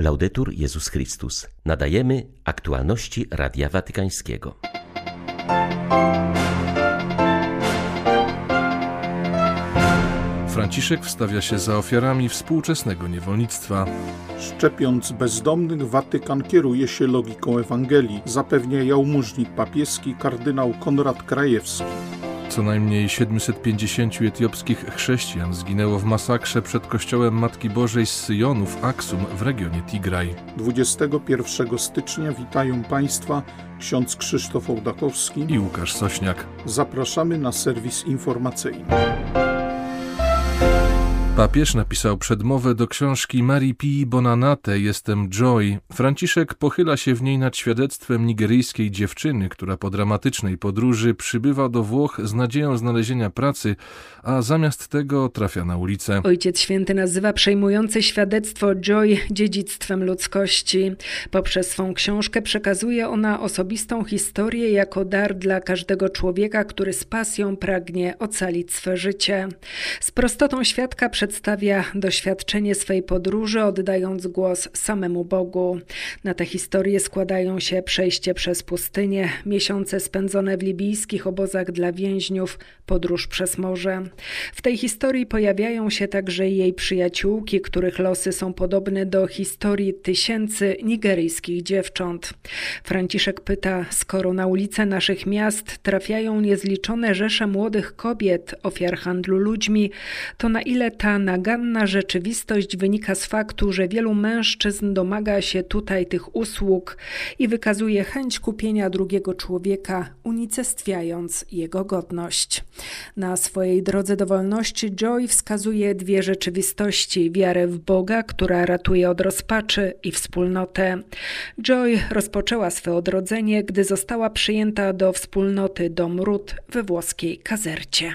Laudetur Jezus Chrystus. Nadajemy aktualności Radia Watykańskiego. Franciszek wstawia się za ofiarami współczesnego niewolnictwa. Szczepiąc bezdomnych, Watykan kieruje się logiką Ewangelii, zapewnia jałmużnik papieski kardynał Konrad Krajewski. Co najmniej 750 etiopskich chrześcijan zginęło w masakrze przed kościołem Matki Bożej z Syjonu w Aksum w regionie Tigraj. 21 stycznia witają Państwa ksiądz Krzysztof Ołdakowski i Łukasz Sośniak. Zapraszamy na serwis informacyjny. Papież napisał przedmowę do książki Marii Pii Bonanate Jestem Joy. Franciszek pochyla się w niej nad świadectwem nigeryjskiej dziewczyny, która po dramatycznej podróży przybywa do Włoch z nadzieją znalezienia pracy, a zamiast tego trafia na ulicę. Ojciec Święty nazywa przejmujące świadectwo Joy dziedzictwem ludzkości. Poprzez swą książkę przekazuje ona osobistą historię jako dar dla każdego człowieka, który z pasją pragnie ocalić swe życie. Z prostotą świadka przedstawia doświadczenie swej podróży, oddając głos samemu Bogu. Na tę historię składają się przejście przez pustynię, miesiące spędzone w libijskich obozach dla więźniów, podróż przez morze. W tej historii pojawiają się także jej przyjaciółki, których losy są podobne do historii tysięcy nigeryjskich dziewcząt. Franciszek pyta, skoro na ulice naszych miast trafiają niezliczone rzesze młodych kobiet, ofiar handlu ludźmi, to na ile ta naganna rzeczywistość wynika z faktu, że wielu mężczyzn domaga się tutaj tych usług i wykazuje chęć kupienia drugiego człowieka, unicestwiając jego godność. Na swojej drodze do wolności Joy wskazuje dwie rzeczywistości: wiarę w Boga, która ratuje od rozpaczy, i wspólnotę. Joy rozpoczęła swe odrodzenie, gdy została przyjęta do wspólnoty Dom Ród we włoskiej Kazercie.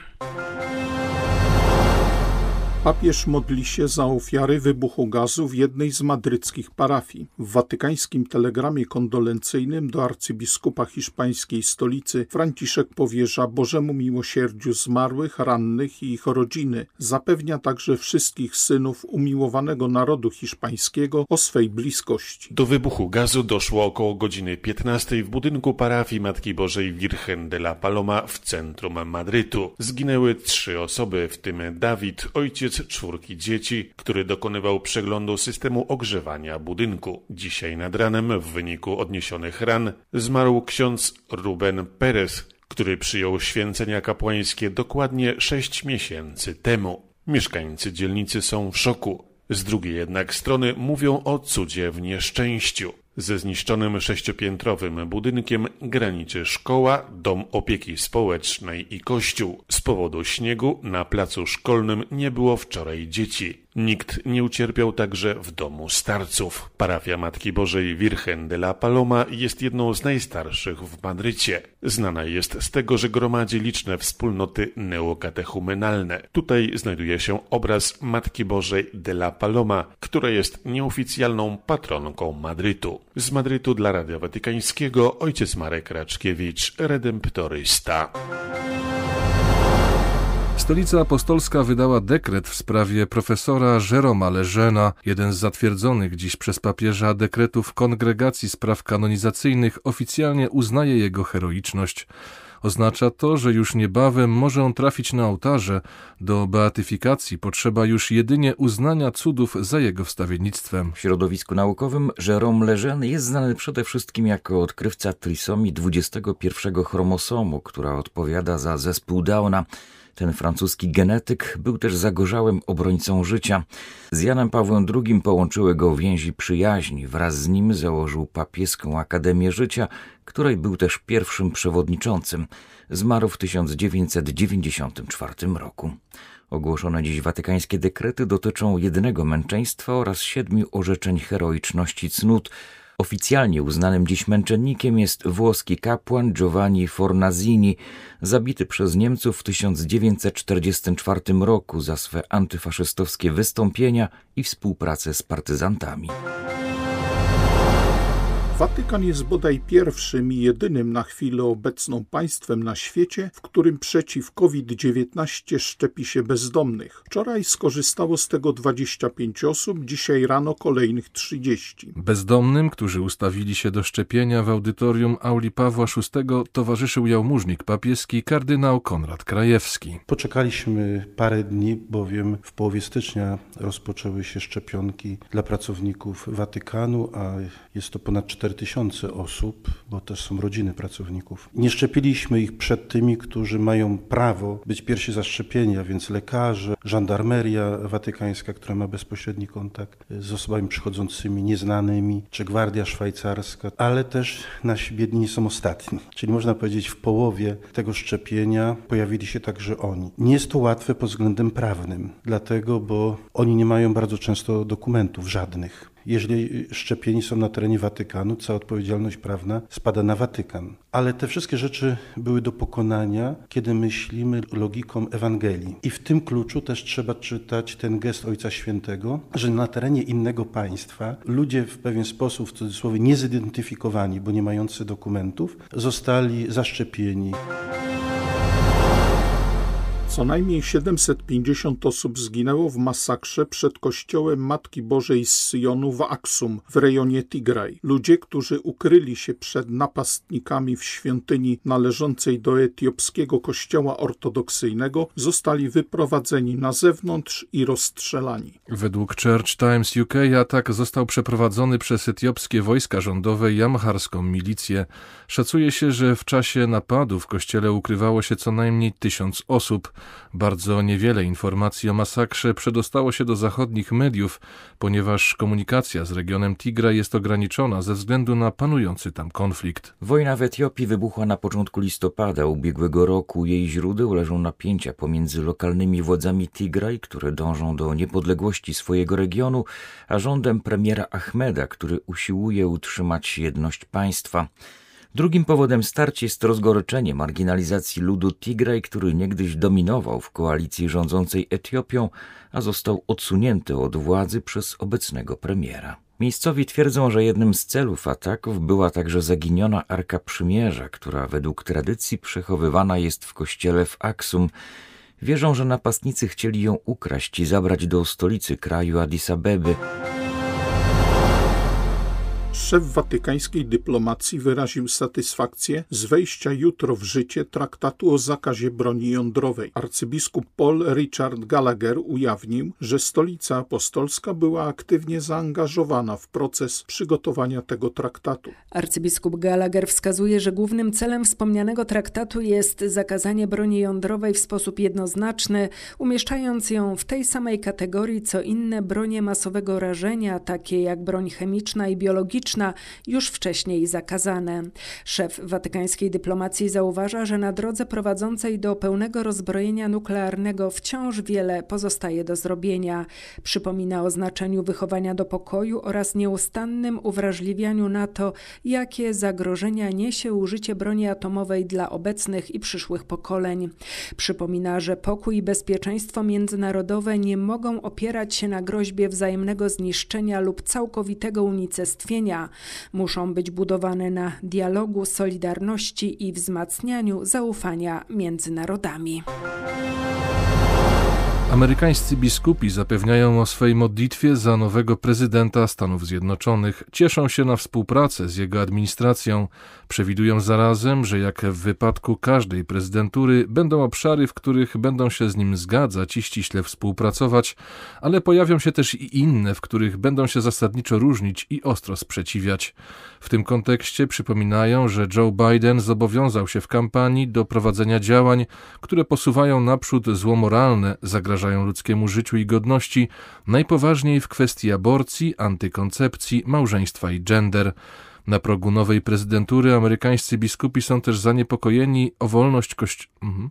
Papież modli się za ofiary wybuchu gazu w jednej z madryckich parafii. W watykańskim telegramie kondolencyjnym do arcybiskupa hiszpańskiej stolicy Franciszek powierza Bożemu miłosierdziu zmarłych, rannych i ich rodziny. Zapewnia także wszystkich synów umiłowanego narodu hiszpańskiego o swej bliskości. Do wybuchu gazu doszło około godziny 15 w budynku parafii Matki Bożej Virgen de la Paloma w centrum Madrytu. Zginęły trzy osoby, w tym Dawid, ojciec czwórki dzieci, który dokonywał przeglądu systemu ogrzewania budynku. Dzisiaj nad ranem, w wyniku odniesionych ran, zmarł ksiądz Ruben Perez, który przyjął święcenia kapłańskie dokładnie sześć miesięcy temu. Mieszkańcy dzielnicy są w szoku. Z drugiej jednak strony mówią o cudzie w nieszczęściu. Ze zniszczonym sześciopiętrowym budynkiem graniczy szkoła, dom opieki społecznej i kościół. Z powodu śniegu na placu szkolnym nie było wczoraj dzieci. Nikt nie ucierpiał także w domu starców. Parafia Matki Bożej Virgen de la Paloma jest jedną z najstarszych w Madrycie. Znana jest z tego, że gromadzi liczne wspólnoty neokatechumenalne. Tutaj znajduje się obraz Matki Bożej de la Paloma, która jest nieoficjalną patronką Madrytu. Z Madrytu dla Radia Watykańskiego ojciec Marek Raczkiewicz, redemptorysta. Stolica Apostolska wydała dekret w sprawie profesora Jeroma Leżena, jeden z zatwierdzonych dziś przez papieża dekretów Kongregacji Spraw Kanonizacyjnych oficjalnie uznaje jego heroiczność. Oznacza to, że już niebawem może on trafić na ołtarze. Do beatyfikacji potrzeba już jedynie uznania cudów za jego wstawiennictwem. W środowisku naukowym Jérôme Lejeune jest znany przede wszystkim jako odkrywca trisomii 21 chromosomu, która odpowiada za zespół Downa. Ten francuski genetyk był też zagorzałym obrońcą życia. Z Janem Pawłem II połączyły go więzi przyjaźni. Wraz z nim założył papieską Akademię Życia, której był też pierwszym przewodniczącym. Zmarł w 1994 roku. Ogłoszone dziś watykańskie dekrety dotyczą jednego męczeństwa oraz siedmiu orzeczeń heroiczności cnót, Oficjalnie uznanym dziś męczennikiem jest włoski kapłan Giovanni Fornazini, zabity przez Niemców w 1944 roku za swe antyfaszystowskie wystąpienia i współpracę z partyzantami. Watykan jest bodaj pierwszym i jedynym na chwilę obecną państwem na świecie, w którym przeciw COVID-19 szczepi się bezdomnych. Wczoraj skorzystało z tego 25 osób, dzisiaj rano kolejnych 30. Bezdomnym, którzy ustawili się do szczepienia w audytorium Auli Pawła VI towarzyszył jałmużnik papieski kardynał Konrad Krajewski. Poczekaliśmy parę dni, bowiem w połowie stycznia rozpoczęły się szczepionki dla pracowników Watykanu, a jest to ponad 4 4000 osób, bo też są rodziny pracowników. Nie szczepiliśmy ich przed tymi, którzy mają prawo być pierwsi zaszczepieni, a więc lekarze, żandarmeria watykańska, która ma bezpośredni kontakt z osobami przychodzącymi nieznanymi, czy gwardia szwajcarska, ale też nasi biedni są ostatni. Czyli można powiedzieć, w połowie tego szczepienia pojawili się także oni. Nie jest to łatwe pod względem prawnym, dlatego, bo oni nie mają bardzo często dokumentów żadnych. Jeżeli szczepieni są na terenie Watykanu, cała odpowiedzialność prawna spada na Watykan. Ale te wszystkie rzeczy były do pokonania, kiedy myślimy logiką Ewangelii. I w tym kluczu też trzeba czytać ten gest Ojca Świętego, że na terenie innego państwa ludzie w pewien sposób, w cudzysłowie, niezidentyfikowani, bo nie mający dokumentów, zostali zaszczepieni. Co najmniej 750 osób zginęło w masakrze przed kościołem Matki Bożej z Syjonu w Aksum w rejonie Tigraj. Ludzie, którzy ukryli się przed napastnikami w świątyni należącej do etiopskiego kościoła ortodoksyjnego, zostali wyprowadzeni na zewnątrz i rozstrzelani. Według Church Times UK atak został przeprowadzony przez etiopskie wojska rządowe i amharską milicję. Szacuje się, że w czasie napadu w kościele ukrywało się co najmniej tysiąc osób. Bardzo niewiele informacji o masakrze przedostało się do zachodnich mediów, ponieważ komunikacja z regionem Tigra jest ograniczona ze względu na panujący tam konflikt. Wojna w Etiopii wybuchła na początku listopada ubiegłego roku. Jej źródeł leżą napięcia pomiędzy lokalnymi władzami Tigraj, które dążą do niepodległości swojego regionu, a rządem premiera Ahmeda, który usiłuje utrzymać jedność państwa. Drugim powodem starcia jest rozgoryczenie marginalizacji ludu Tigraj, który niegdyś dominował w koalicji rządzącej Etiopią, a został odsunięty od władzy przez obecnego premiera. Miejscowi twierdzą, że jednym z celów ataków była także zaginiona Arka Przymierza, która według tradycji przechowywana jest w kościele w Aksum. Wierzą, że napastnicy chcieli ją ukraść i zabrać do stolicy kraju Addis Abeby. Szef watykańskiej dyplomacji wyraził satysfakcję z wejścia jutro w życie traktatu o zakazie broni jądrowej. Arcybiskup Paul Richard Gallagher ujawnił, że stolica apostolska była aktywnie zaangażowana w proces przygotowania tego traktatu. Arcybiskup Gallagher wskazuje, że głównym celem wspomnianego traktatu jest zakazanie broni jądrowej w sposób jednoznaczny, umieszczając ją w tej samej kategorii co inne bronie masowego rażenia, takie jak broń chemiczna i biologiczna już wcześniej zakazane. Szef watykańskiej dyplomacji zauważa, że na drodze prowadzącej do pełnego rozbrojenia nuklearnego wciąż wiele pozostaje do zrobienia. Przypomina o znaczeniu wychowania do pokoju oraz nieustannym uwrażliwianiu na to, jakie zagrożenia niesie użycie broni atomowej dla obecnych i przyszłych pokoleń. Przypomina, że pokój i bezpieczeństwo międzynarodowe nie mogą opierać się na groźbie wzajemnego zniszczenia lub całkowitego unicestwienia, muszą być budowane na dialogu, solidarności i wzmacnianiu zaufania między narodami. Amerykańscy biskupi zapewniają o swej modlitwie za nowego prezydenta Stanów Zjednoczonych, cieszą się na współpracę z jego administracją, przewidują zarazem, że jak w wypadku każdej prezydentury będą obszary, w których będą się z nim zgadzać i ściśle współpracować, ale pojawią się też i inne, w których będą się zasadniczo różnić i ostro sprzeciwiać. W tym kontekście przypominają, że Joe Biden zobowiązał się w kampanii do prowadzenia działań, które posuwają naprzód zło moralne, zagrażają ludzkiemu życiu i godności, najpoważniej w kwestii aborcji, antykoncepcji, małżeństwa i gender. Na progu nowej prezydentury amerykańscy biskupi są też zaniepokojeni o wolność kościoła. Mhm.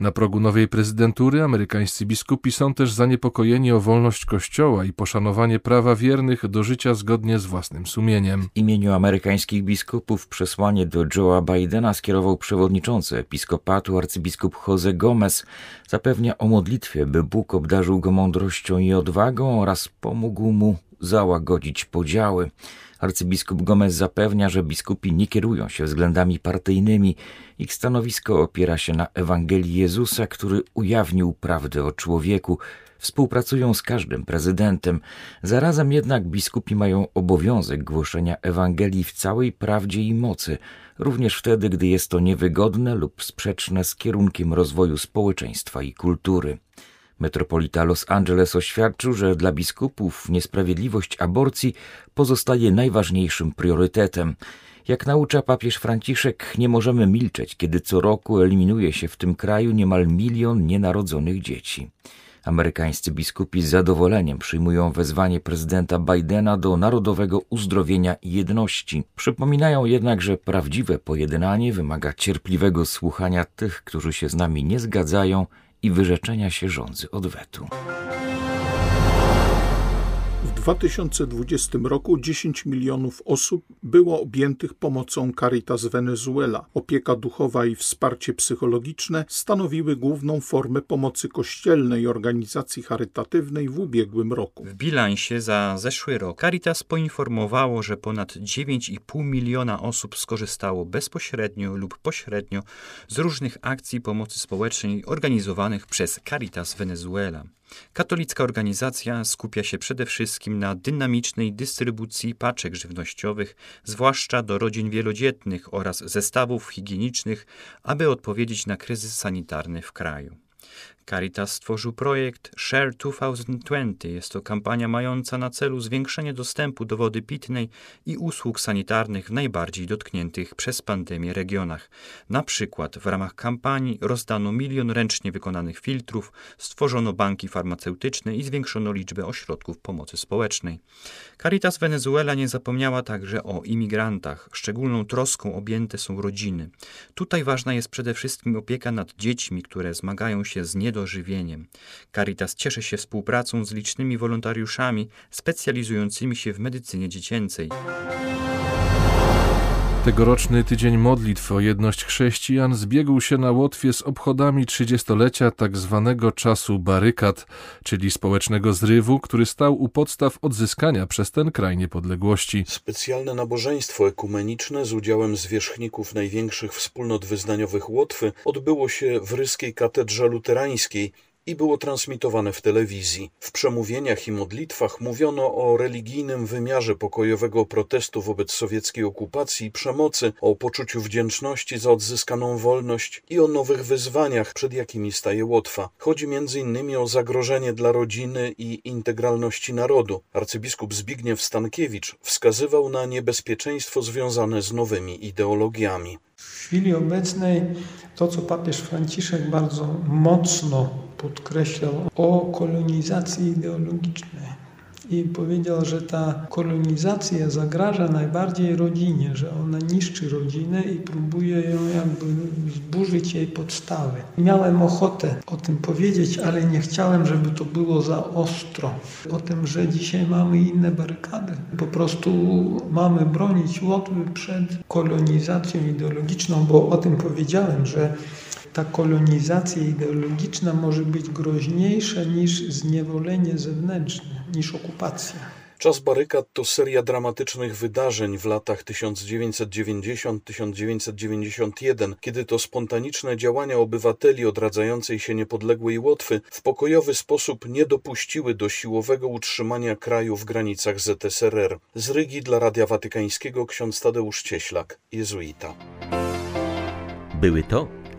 Na progu nowej prezydentury amerykańscy biskupi są też zaniepokojeni o wolność Kościoła i poszanowanie prawa wiernych do życia zgodnie z własnym sumieniem. W imieniu amerykańskich biskupów przesłanie do Joe'a Bidena skierował przewodniczący episkopatu arcybiskup Jose Gomez. Zapewnia o modlitwie, by Bóg obdarzył go mądrością i odwagą oraz pomógł mu załagodzić podziały. Arcybiskup Gomez zapewnia, że biskupi nie kierują się względami partyjnymi. Ich stanowisko opiera się na Ewangelii Jezusa, który ujawnił prawdę o człowieku. Współpracują z każdym prezydentem. Zarazem jednak biskupi mają obowiązek głoszenia Ewangelii w całej prawdzie i mocy, również wtedy, gdy jest to niewygodne lub sprzeczne z kierunkiem rozwoju społeczeństwa i kultury. Metropolita Los Angeles oświadczył, że dla biskupów niesprawiedliwość aborcji pozostaje najważniejszym priorytetem. Jak naucza papież Franciszek, nie możemy milczeć, kiedy co roku eliminuje się w tym kraju niemal milion nienarodzonych dzieci. Amerykańscy biskupi z zadowoleniem przyjmują wezwanie prezydenta Bidena do narodowego uzdrowienia i jedności. Przypominają jednak, że prawdziwe pojednanie wymaga cierpliwego słuchania tych, którzy się z nami nie zgadzają i wyrzeczenia się rządzy odwetu. W 2020 roku 10 milionów osób było objętych pomocą Caritas Venezuela. Opieka duchowa i wsparcie psychologiczne stanowiły główną formę pomocy kościelnej organizacji charytatywnej w ubiegłym roku. W bilansie za zeszły rok Caritas poinformowało, że ponad 9,5 miliona osób skorzystało bezpośrednio lub pośrednio z różnych akcji pomocy społecznej organizowanych przez Caritas Venezuela. Katolicka organizacja skupia się przede wszystkim na dynamicznej dystrybucji paczek żywnościowych, zwłaszcza do rodzin wielodzietnych oraz zestawów higienicznych, aby odpowiedzieć na kryzys sanitarny w kraju. Caritas stworzył projekt Share 2020. Jest to kampania mająca na celu zwiększenie dostępu do wody pitnej i usług sanitarnych w najbardziej dotkniętych przez pandemię regionach. Na przykład w ramach kampanii rozdano milion ręcznie wykonanych filtrów, stworzono banki farmaceutyczne i zwiększono liczbę ośrodków pomocy społecznej. Caritas Venezuela nie zapomniała także o imigrantach. Szczególną troską objęte są rodziny. Tutaj ważna jest przede wszystkim opieka nad dziećmi, które zmagają się z niedożywieniem dożywieniem. Caritas cieszy się współpracą z licznymi wolontariuszami specjalizującymi się w medycynie dziecięcej. Tegoroczny tydzień modlitw o jedność chrześcijan zbiegł się na Łotwie z obchodami trzydziestolecia tak zwanego czasu barykad, czyli społecznego zrywu, który stał u podstaw odzyskania przez ten kraj niepodległości. Specjalne nabożeństwo ekumeniczne z udziałem zwierzchników największych wspólnot wyznaniowych Łotwy odbyło się w Ryskiej Katedrze Luterańskiej, i było transmitowane w telewizji. W przemówieniach i modlitwach mówiono o religijnym wymiarze pokojowego protestu wobec sowieckiej okupacji i przemocy, o poczuciu wdzięczności za odzyskaną wolność i o nowych wyzwaniach, przed jakimi staje Łotwa. Chodzi m.in. o zagrożenie dla rodziny i integralności narodu. Arcybiskup Zbigniew Stankiewicz wskazywał na niebezpieczeństwo związane z nowymi ideologiami. W chwili obecnej to, co papież Franciszek bardzo mocno podkreślał o kolonizacji ideologicznej i powiedział, że ta kolonizacja zagraża najbardziej rodzinie, że ona niszczy rodzinę i próbuje ją jakby zburzyć jej podstawy. Miałem ochotę o tym powiedzieć, ale nie chciałem, żeby to było za ostro. O tym, że dzisiaj mamy inne barykady. Po prostu mamy bronić Łotwy przed kolonizacją ideologiczną, bo o tym powiedziałem, że ta kolonizacja ideologiczna może być groźniejsza niż zniewolenie zewnętrzne, niż okupacja. Czas barykad to seria dramatycznych wydarzeń w latach 1990-1991, kiedy to spontaniczne działania obywateli odradzającej się niepodległej Łotwy w pokojowy sposób nie dopuściły do siłowego utrzymania kraju w granicach ZSRR. Z Rygi dla Radia Watykańskiego ksiądz Tadeusz Cieślak, jezuita. Były to